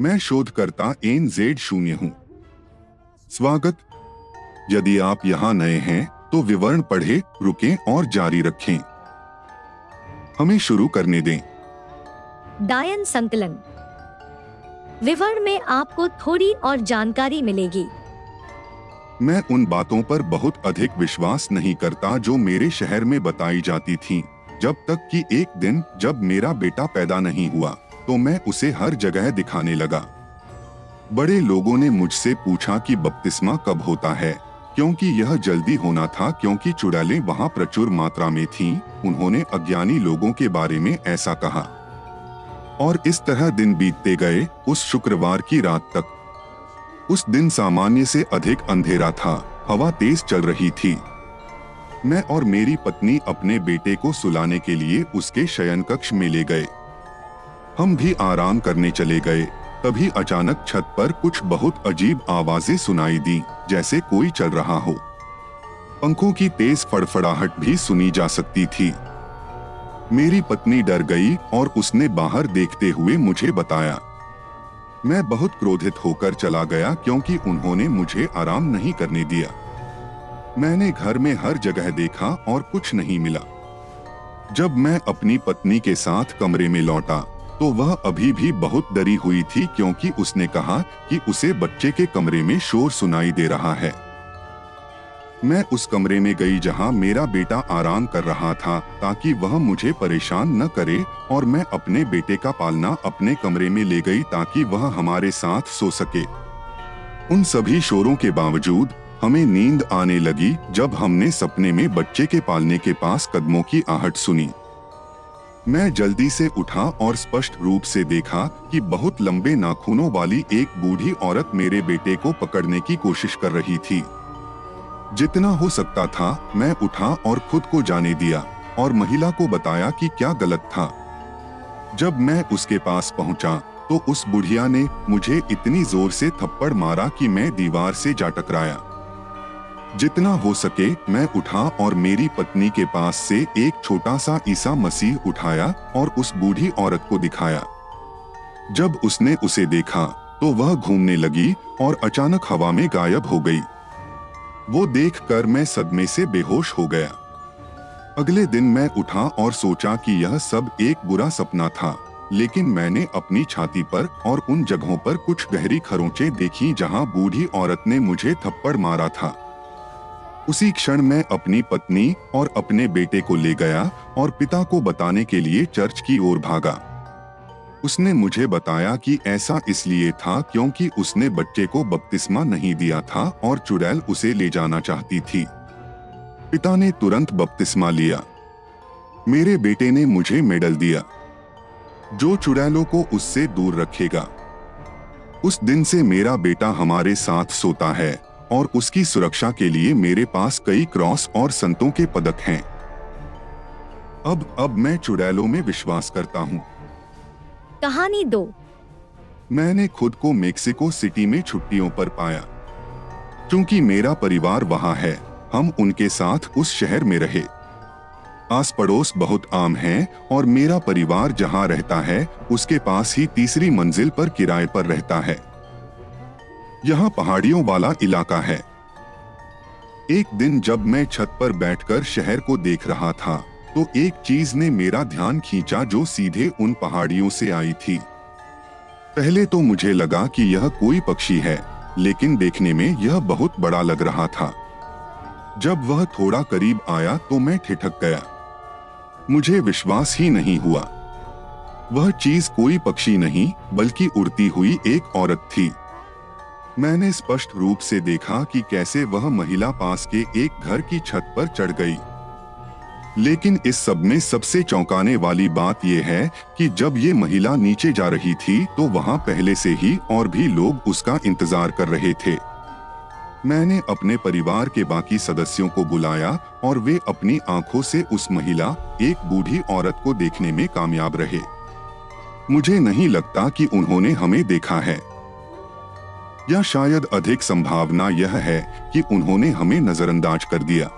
मैं शोधकर्ता N Z शून्य हूँ। स्वागत। यदि आप यहाँ नए हैं तो विवरण पढ़े रुकें और जारी रखें। हमें शुरू करने दें। डायन संकलन। विवरण में आपको थोड़ी और जानकारी मिलेगी। मैं उन बातों पर बहुत अधिक विश्वास नहीं करता जो मेरे शहर में बताई जाती थीं, जब तक कि एक दिन जब मेरा बेटा पैदा नहीं हुआ। तो मैं उसे हर जगह दिखाने लगा। बड़े लोगों ने मुझसे पूछा कि बपतिस्मा कब होता है क्योंकि यह जल्दी होना था क्योंकि चुड़ैलें वहाँ प्रचुर मात्रा में थीं, उन्होंने अज्ञानी लोगों के बारे में ऐसा कहा। और इस तरह दिन बीतते गए उस शुक्रवार की रात तक। उस दिन सामान्य से अधिक अंधेरा था हवा तेज चल रही थी। मैं और मेरी पत्नी अपने बेटे को सुलाने के लिए उसके शयन कक्ष में ले गए। हम भी आराम करने चले गए। तभी अचानक छत पर कुछ बहुत अजीब आवाज़ें सुनाई दी, जैसे कोई चल रहा हो। पंखों की तेज फड़फड़ाहट भी सुनी जा सकती थी। मेरी पत्नी डर गई और उसने बाहर देखते हुए मुझे बताया। मैं बहुत क्रोधित होकर चला गया क्योंकि उन्होंने मुझे आराम नहीं करने दिया। मैंने घर में हर जगह देखा और कुछ नहीं मिला। जब मैं अपनी पत्नी के साथ कमरे में लौटा तो वह अभी भी बहुत डरी हुई थी क्योंकि उसने कहा कि उसे बच्चे के कमरे में शोर सुनाई दे रहा है। मैं उस कमरे में गई जहाँ मेरा बेटा आराम कर रहा था ताकि वह मुझे परेशान न करे और मैं अपने बेटे का पालना अपने कमरे में ले गई ताकि वह हमारे साथ सो सके। उन सभी शोरों के बावजूद हमें नींद आने लगी जब हमने सपने में बच्चे के पालने के पास कदमों की आहट सुनी। मैं जल्दी से उठा और स्पष्ट रूप से देखा कि बहुत लंबे नाखूनों वाली एक बूढ़ी औरत मेरे बेटे को पकड़ने की कोशिश कर रही थी। जितना हो सकता था, मैं उठा और खुद को जाने दिया और महिला को बताया कि क्या गलत था। जब मैं उसके पास पहुँचा तो उस बुढ़िया ने मुझे इतनी ज़ोर से थप्पड़ मारा कि मैं दीवार से जा टकराया। जितना हो सके मैं उठा और मेरी पत्नी के पास से एक छोटा सा ईसा मसीह उठाया और उस बूढ़ी औरत को दिखाया। जब उसने उसे देखा तो वह घूमने लगी और अचानक हवा में गायब हो गई। वो देखकर मैं सदमे से बेहोश हो गया। अगले दिन मैं उठा और सोचा कि यह सब एक बुरा सपना था, लेकिन मैंने अपनी छाती पर और उन जगहों पर कुछ गहरी खरोंचे देखी जहाँ बूढ़ी औरत ने मुझे थप्पड़ मारा था। उसी क्षण मैं अपनी पत्नी और अपने बेटे को ले गया और पिता को बताने के लिए चर्च की ओर भागा। उसने मुझे बताया कि ऐसा इसलिए था क्योंकि उसने बच्चे को बपतिस्मा नहीं दिया था और चुड़ैल उसे ले जाना चाहती थी। पिता ने तुरंत बपतिस्मा लिया। मेरे बेटे ने मुझे मेडल दिया, जो चुड़ैलों को उससे दूर रखेगा। उस दिन से मेरा बेटा हमारे साथ सोता है। और उसकी सुरक्षा के लिए मेरे पास कई क्रॉस और संतों के पदक हैं। अब अब मैं चुड़ैलों में विश्वास करता हूँ। कहानी दो। मैंने खुद को मेक्सिको सिटी में छुट्टियों पर पाया। क्योंकि मेरा परिवार वहाँ है हम उनके साथ उस शहर में रहे। आस पड़ोस बहुत आम है और मेरा परिवार जहाँ रहता है उसके पास ही तीसरी मंजिल पर किराए पर रहता है। यहाँ पहाड़ियों वाला इलाका है। एक दिन जब मैं छत पर बैठकर शहर को देख रहा था तो एक चीज़ ने मेरा ध्यान खींचा जो सीधे उन पहाड़ियों से आई थी। पहले तो मुझे लगा कि यह कोई पक्षी है, लेकिन देखने में यह बहुत बड़ा लग रहा था। जब वह थोड़ा करीब आया तो मैं ठिठक गया। मुझे विश्वास ही नहीं हुआ। वह चीज़ कोई पक्षी नहीं, बल्कि उड़ती हुई एक औरत थी। मैंने स्पष्ट रूप से देखा कि कैसे वह महिला पास के एक घर की छत पर चढ़ गई। लेकिन इस सब में सबसे चौंकाने वाली बात यह है कि जब ये महिला नीचे जा रही थी तो वहाँ पहले से ही और भी लोग उसका इंतज़ार कर रहे थे। मैंने अपने परिवार के बाकी सदस्यों को बुलाया और वे अपनी आँखों से उस महिला, एक बूढ़ी औरत को देखने में कामयाब रहे। मुझे नहीं लगता कि उन्होंने हमें देखा है। या शायद अधिक संभावना यह है कि उन्होंने हमें नजरअंदाज कर दिया।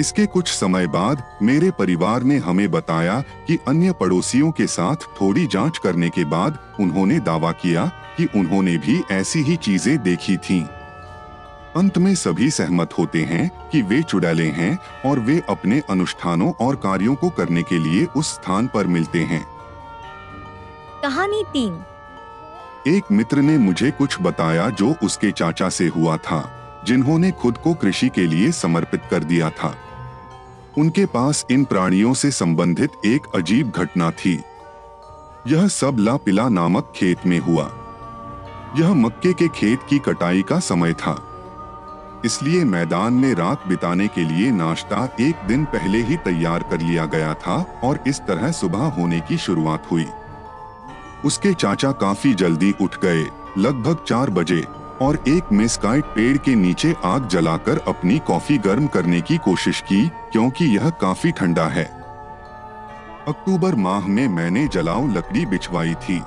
इसके कुछ समय बाद मेरे परिवार ने हमें बताया कि अन्य पड़ोसियों के साथ थोड़ी जाँच करने के बाद उन्होंने दावा किया कि उन्होंने भी ऐसी ही चीज़ें देखी थीं। अंत में सभी सहमत होते हैं कि वे चुड़ैले हैं और वे अपने अनुष्ठानों और कार्यों को करने के लिए उस स्थान पर मिलते हैं। कहानी तीन। एक मित्र ने मुझे कुछ बताया जो उसके चाचा से हुआ था, जिन्होंने खुद को कृषि के लिए समर्पित कर दिया था। उनके पास इन प्राणियों से संबंधित एक अजीब घटना थी। यह सब लापिला नामक खेत में हुआ। यह मक्के के खेत की कटाई का समय था। इसलिए मैदान में रात बिताने के लिए नाश्ता एक दिन पहले ही तैयार कर लिया गया था और इस तरह सुबह होने की शुरुआत हुई। उसके चाचा काफ़ी जल्दी उठ गए, लगभग चार बजे, और एक मेस्काइट पेड़ के नीचे आग जलाकर अपनी कॉफ़ी गर्म करने की कोशिश की, क्योंकि यह काफ़ी ठंडा है। अक्टूबर माह में मैंने जलाऊ लकड़ी बिछवाई थी।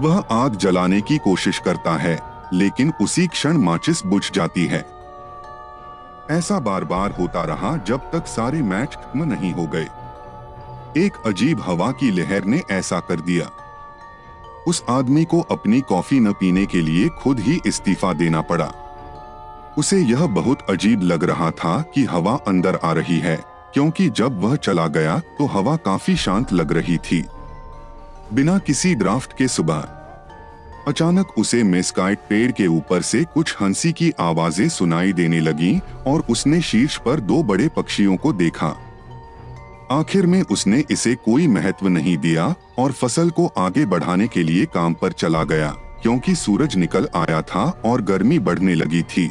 वह आग जलाने की कोशिश करता है, लेकिन उसी क्षण माचिस बुझ जाती है। ऐसा बार बार होता रहा जब तक सारे मैच खत्म नहीं हो गए। एक अजीब हवा की लहर ने ऐसा कर दिया। उस आदमी को अपनी कॉफ़ी न पीने के लिए खुद ही इस्तीफा देना पड़ा। उसे यह बहुत अजीब लग रहा था कि हवा अंदर आ रही है, क्योंकि जब वह चला गया तो हवा काफ़ी शांत लग रही थी। बिना किसी ड्राफ्ट के सुबह, अचानक उसे मेस्काइट पेड़ के ऊपर से कुछ हँसी की आवाज़ें सुनाई देने लगी और उसने शीर्ष पर दो बड़े पक्षियों को देखा। आखिर में उसने इसे कोई महत्व नहीं दिया और फ़सल को आगे बढ़ाने के लिए काम पर चला गया, क्योंकि सूरज निकल आया था और गर्मी बढ़ने लगी थी।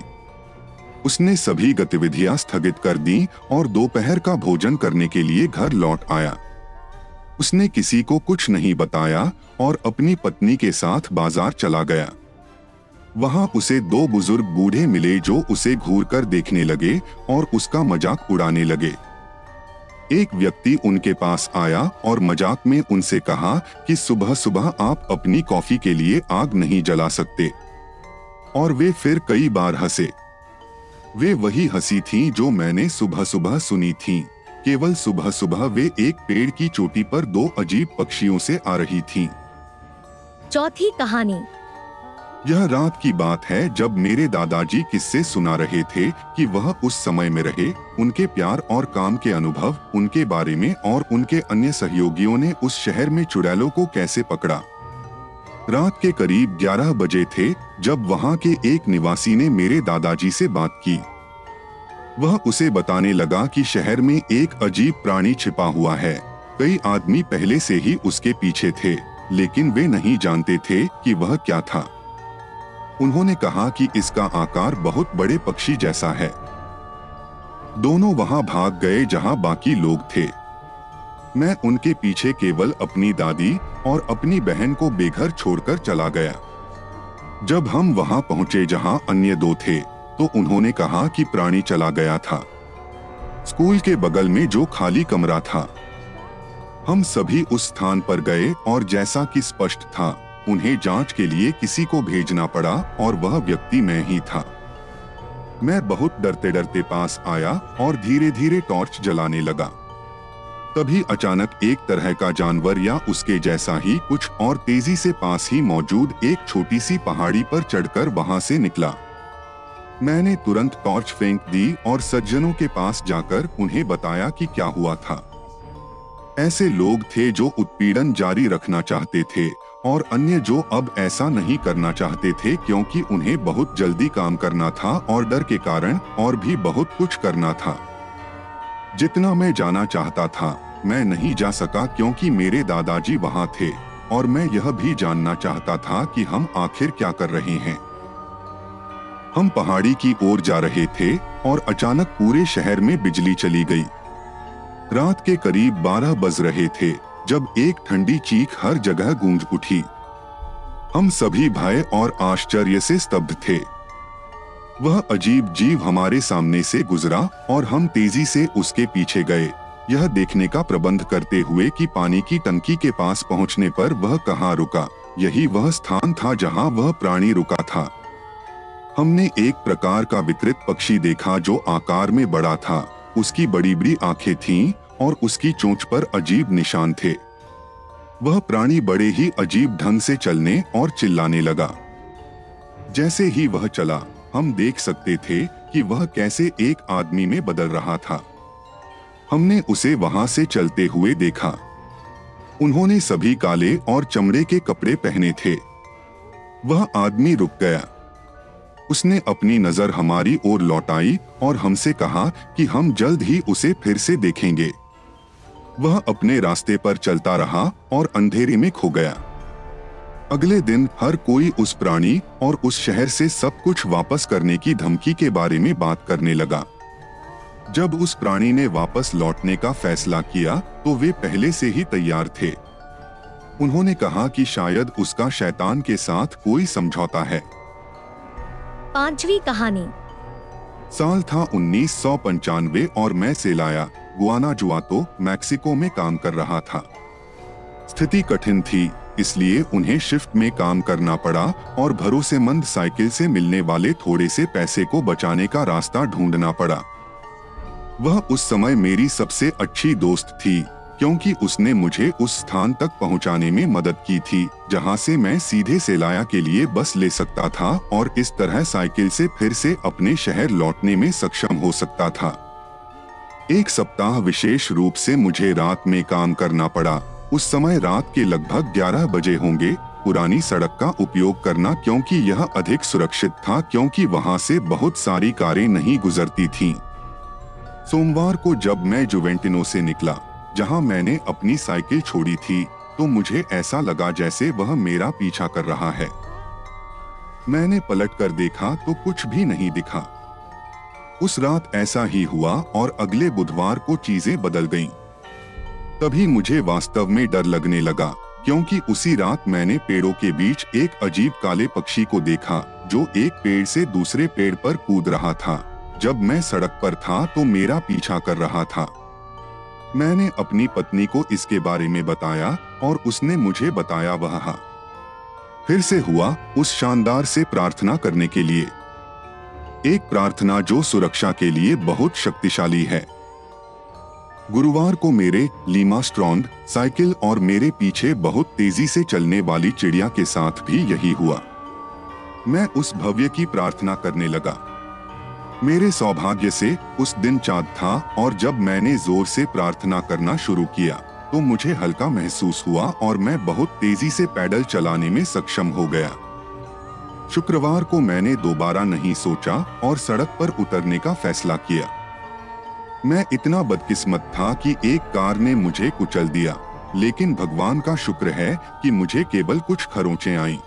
उसने सभी गतिविधियाँ स्थगित कर दी और दोपहर का भोजन करने के लिए घर लौट आया। उसने किसी को कुछ नहीं बताया और अपनी पत्नी के साथ बाज़ार चला गया। वहाँ उसे दो बुज़ुर्ग बूढ़े मिले जो उसे घूर कर देखने लगे और उसका मज़ाक उड़ाने लगे। एक व्यक्ति उनके पास आया और मज़ाक में उनसे कहा कि सुबह सुबह आप अपनी कॉफ़ी के लिए आग नहीं जला सकते। और वे फिर कई बार हंसे। वे वही हँसी थी जो मैंने सुबह सुबह सुनी थी। केवल सुबह सुबह वे एक पेड़ की चोटी पर दो अजीब पक्षियों से आ रही थीं। चौथी कहानी। यह रात की बात है जब मेरे दादाजी किस्से सुना रहे थे कि वह उस समय में रहे, उनके प्यार और काम के अनुभव, उनके बारे में और उनके अन्य सहयोगियों ने उस शहर में चुड़ैलों को कैसे पकड़ा। रात के करीब 11 बजे थे, जब वहाँ के एक निवासी ने मेरे दादाजी से बात की। वह उसे बताने लगा कि शहर में एक अजीब प्राणी छिपा हुआ है। कई आदमी पहले से ही उसके पीछे थे, लेकिन वे नहीं जानते थे कि वह क्या था। उन्होंने कहा कि इसका आकार बहुत बड़े पक्षी जैसा है। दोनों वहाँ भाग गए जहाँ बाकी लोग थे। मैं उनके पीछे केवल अपनी दादी और अपनी बहन को बेघर छोड़कर चला गया। जब हम वहाँ पहुँचे जहाँ अन्य दो थे तो उन्होंने कहा कि प्राणी चला गया था। स्कूल के बगल में जो खाली कमरा था। हम सभी उस स्थान पर गए और जैसा कि स्पष्ट था उन्हें जाँच के लिए किसी को भेजना पड़ा और वह व्यक्ति मैं ही था। मैं बहुत डरते डरते पास आया और धीरे धीरे टॉर्च जलाने लगा। तभी अचानक एक तरह का जानवर या उसके जैसा ही कुछ और तेज़ी से पास ही मौजूद एक छोटी सी पहाड़ी पर चढ़कर वहाँ से निकला। मैंने तुरंत टॉर्च फेंक दी और सज्जनों के पास जाकर उन्हें बताया कि क्या हुआ था। ऐसे लोग थे जो उत्पीड़न जारी रखना चाहते थे और अन्य जो अब ऐसा नहीं करना चाहते थे क्योंकि उन्हें बहुत जल्दी काम करना था और डर के कारण और भी बहुत कुछ करना था। जितना मैं जाना चाहता था, मैं नहीं जा सका क्योंकि मेरे दादाजी वहाँ थे और मैं यह भी जानना चाहता था कि हम आखिर क्या कर रहे हैं। हम पहाड़ी की ओर जा रहे थे और अचानक पूरे शहर में बिजली चली गई। रात के करीब 12 बज रहे थे। जब एक ठंडी चीख हर जगह गूंज उठी। हम सभी भय और आश्चर्य से स्तब्ध थे। वह अजीब जीव हमारे सामने से गुजरा और हम तेज़ी से उसके पीछे गए। यह देखने का प्रबंध करते हुए कि पानी की टंकी के पास पहुँचने पर वह कहाँ रुका। यही वह स्थान था जहाँ वह प्राणी रुका था। हमने एक प्रकार का विकृत पक्षी देखा जो आकार में बड़ा था। उसकी बड़ी बड़ी आँखें थीं और उसकी चोंच पर अजीब निशान थे। वह प्राणी बड़े ही अजीब ढंग से चलने और चिल्लाने लगा। जैसे ही वह चला, हम देख सकते थे कि वह कैसे एक आदमी में बदल रहा था। हमने उसे वहाँ से चलते हुए देखा। उन्होंने सभी काले और चमड़े के कपड़े पहने थे। वह आदमी रुक गया। उसने अपनी नज़र हमारी ओर लौटाई और हमसे कहा कि हम जल्द ही उसे फिर से देखेंगे। वह अपने रास्ते पर चलता रहा और अंधेरे में खो गया। अगले दिन हर कोई उस प्राणी और उस शहर से सब कुछ वापस करने की धमकी के बारे में बात करने लगा। जब उस प्राणी ने वापस लौटने का फैसला किया तो वे पहले से ही तैयार थे। उन्होंने कहा कि शायद उसका शैतान के साथ कोई समझौता है। पांचवी कहानी। साल था उन्नीस सौ पंचानवे और मैं सेलाया। गुआना जुआतो मैक्सिको में काम कर रहा था। स्थिति कठिन थी, इसलिए उन्हें शिफ्ट में काम करना पड़ा और भरोसेमंद साइकिल से मिलने वाले थोड़े से पैसे को बचाने का रास्ता ढूंढना पड़ा। वह उस समय मेरी सबसे अच्छी दोस्त थी, क्योंकि उसने मुझे उस स्थान तक पहुँचाने में मदद की थी, जहाँ से मैं सीधे सेलाया के लिए बस ले सकता था और इस तरह साइकिल से फिर से अपने शहर लौटने में सक्षम हो सकता था। एक सप्ताह विशेष रूप से मुझे रात में काम करना पड़ा। उस समय रात के लगभग 11 बजे होंगे। पुरानी सड़क का उपयोग करना क्योंकि यह अधिक सुरक्षित था क्योंकि वहाँ से बहुत सारी कारें नहीं गुजरती थीं। सोमवार को जब मैं जुवेंटिनो से निकला, जहाँ मैंने अपनी साइकिल छोड़ी थी तो मुझे ऐसा लगा जैसे वह मेरा पीछा कर रहा है। मैंने पलट कर देखा तो कुछ भी नहीं दिखा। उस रात ऐसा ही हुआ और अगले बुधवार को चीज़ें बदल गईं। तभी मुझे वास्तव में डर लगने लगा, क्योंकि उसी रात मैंने पेड़ों के बीच एक अजीब काले पक्षी को देखा, जो एक पेड़ से दूसरे पेड़ पर कूद रहा था। जब मैं सड़क पर था तो मेरा पीछा कर रहा था। मैंने अपनी पत्नी को इसके बारे में बताया और उसने मुझे बताया वह। फिर से हुआ उस शानदार से प्रार्थना करने के लिए। एक प्रार्थना जो सुरक्षा के लिए बहुत शक्तिशाली है। गुरुवार को मेरे लीमा स्ट्रॉन्ड साइकिल और मेरे पीछे बहुत तेज़ी से चलने वाली चिड़िया के साथ भी यही हुआ। मैं उस भव्य की प्रार्थना करने लगा। मेरे सौभाग्य से उस दिन चाँद था और जब मैंने ज़ोर से प्रार्थना करना शुरू किया तो मुझे हल्का महसूस हुआ और मैं बहुत तेज़ी से पैडल चलाने में सक्षम हो गया। शुक्रवार को मैंने दोबारा नहीं सोचा और सड़क पर उतरने का फैसला किया। मैं इतना बदकिस्मत था कि एक कार ने मुझे कुचल दिया, लेकिन भगवान का शुक्र है कि मुझे केवल कुछ खरोंचे आई।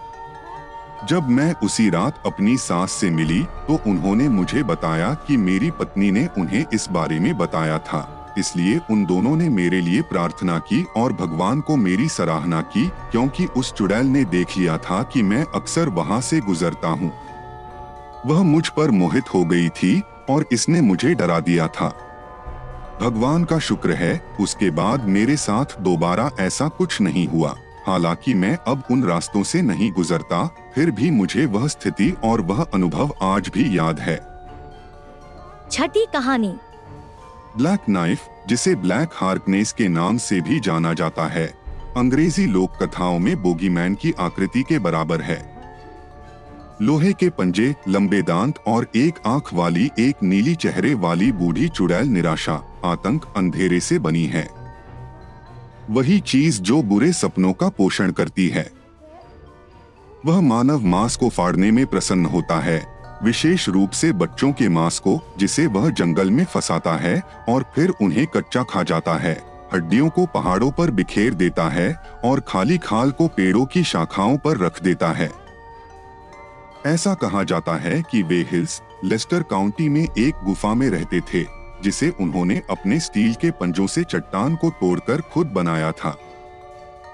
जब मैं उसी रात अपनी सास से मिली तो उन्होंने मुझे बताया कि मेरी पत्नी ने उन्हें इस बारे में बताया था। इसलिए उन दोनों ने मेरे लिए प्रार्थना की और भगवान को मेरी सराहना की, क्योंकि उस चुड़ैल ने देख लिया था कि मैं अक्सर वहाँ से गुजरता हूँ। वह मुझ पर मोहित हो गई थी और इसने मुझे डरा दिया था। भगवान का शुक्र है, उसके बाद मेरे साथ दोबारा ऐसा कुछ नहीं हुआ। हालाँकि मैं अब उन रास्तों से नहीं गुजरता, फिर भी मुझे वह स्थिति और वह अनुभव आज भी याद है। छठी कहानी। ब्लैक नाइफ, जिसे ब्लैक हार्कनेस के नाम से भी जाना जाता है, अंग्रेज़ी लोक कथाओं में बोगीमैन की आकृति के बराबर है। लोहे के पंजे, लंबे दांत और एक आँख वाली एक नीली चेहरे वाली बूढ़ी चुड़ैल निराशा, आतंक अंधेरे से बनी है। वही चीज़ जो बुरे सपनों का पोषण करती है। वह मानव मांस को फाड़ने में प्रसन्न होता है। विशेष रूप से बच्चों के मांस को, जिसे वह जंगल में फंसाता है और फिर उन्हें कच्चा खा जाता है। हड्डियों को पहाड़ों पर बिखेर देता है और खाली खाल को पेड़ों की शाखाओं पर रख देता है। ऐसा कहा जाता है कि वे हिल्स, लेस्टर काउंटी में एक गुफा में रहते थे, जिसे उन्होंने अपने स्टील के पंजों से चट्टान को तोड़कर खुद बनाया था।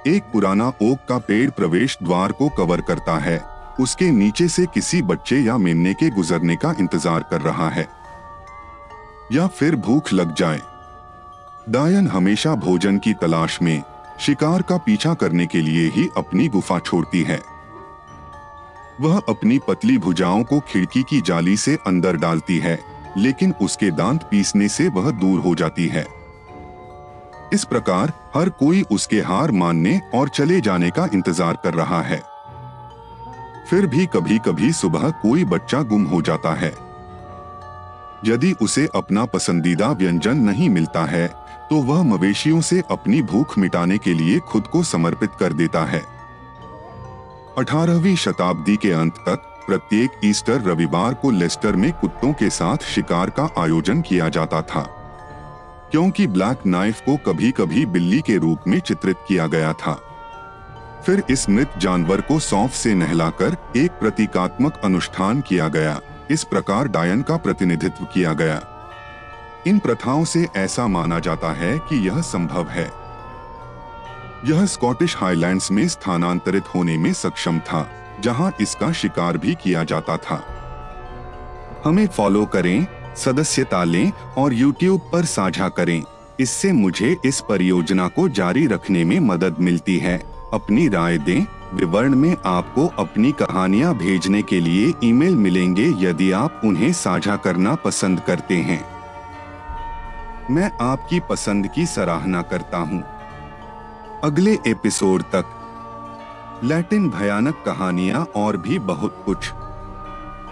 एक पुराना ओक का पेड़ प्रवेश द्वार को कवर करता है। उसके नीचे से किसी बच्चे या मेमने के गुजरने का इंतज़ार कर रहा है। या फिर भूख लग जाए। डायन हमेशा भोजन की तलाश में शिकार का पीछा करने के लिए ही अपनी गुफा छोड़ती है। वह अपनी पतली भुजाओं को खिड़की की जाली से अंदर डालती है, लेकिन उसके दांत पीसने से वह दूर हो जाती है। इस प्रकार हर कोई उसके हार मानने और चले जाने का इंतज़ार कर रहा है। फिर भी कभी कभी सुबह कोई बच्चा गुम हो जाता है। यदि उसे अपना पसंदीदा व्यंजन नहीं मिलता है तो वह मवेशियों से अपनी भूख मिटाने के लिए खुद को समर्पित कर देता है। 18वीं शताब्दी के अंत तक प्रत्येक ईस्टर रविवार को लेस्टर में कुत्तों के साथ शिकार का आयोजन किया जाता था, क्योंकि ब्लैक नाइफ को कभी कभी बिल्ली के रूप में चित्रित किया गया था। फिर इस मृत जानवर को सौंफ से नहलाकर एक प्रतीकात्मक अनुष्ठान किया गया। इस प्रकार डायन का प्रतिनिधित्व किया गया। इन प्रथाओं से ऐसा माना जाता है कि यह संभव है। यह स्कॉटिश हाईलैंड्स में स्थानांतरित होने में सक्षम था, जहाँ इसका शिकार भी किया जाता था। हमें फॉलो करें, सदस्यता लें और यूट्यूब पर साझा करें। इससे मुझे इस परियोजना को जारी रखने में मदद मिलती है। अपनी राय दें। विवरण में आपको अपनी कहानियाँ भेजने के लिए ईमेल मिलेंगे यदि आप उन्हें साझा करना पसंद करते हैं। मैं आपकी पसंद की सराहना करता हूँ। अगले एपिसोड तक। लैटिन भयानक कहानियाँ और भी बहुत कुछ।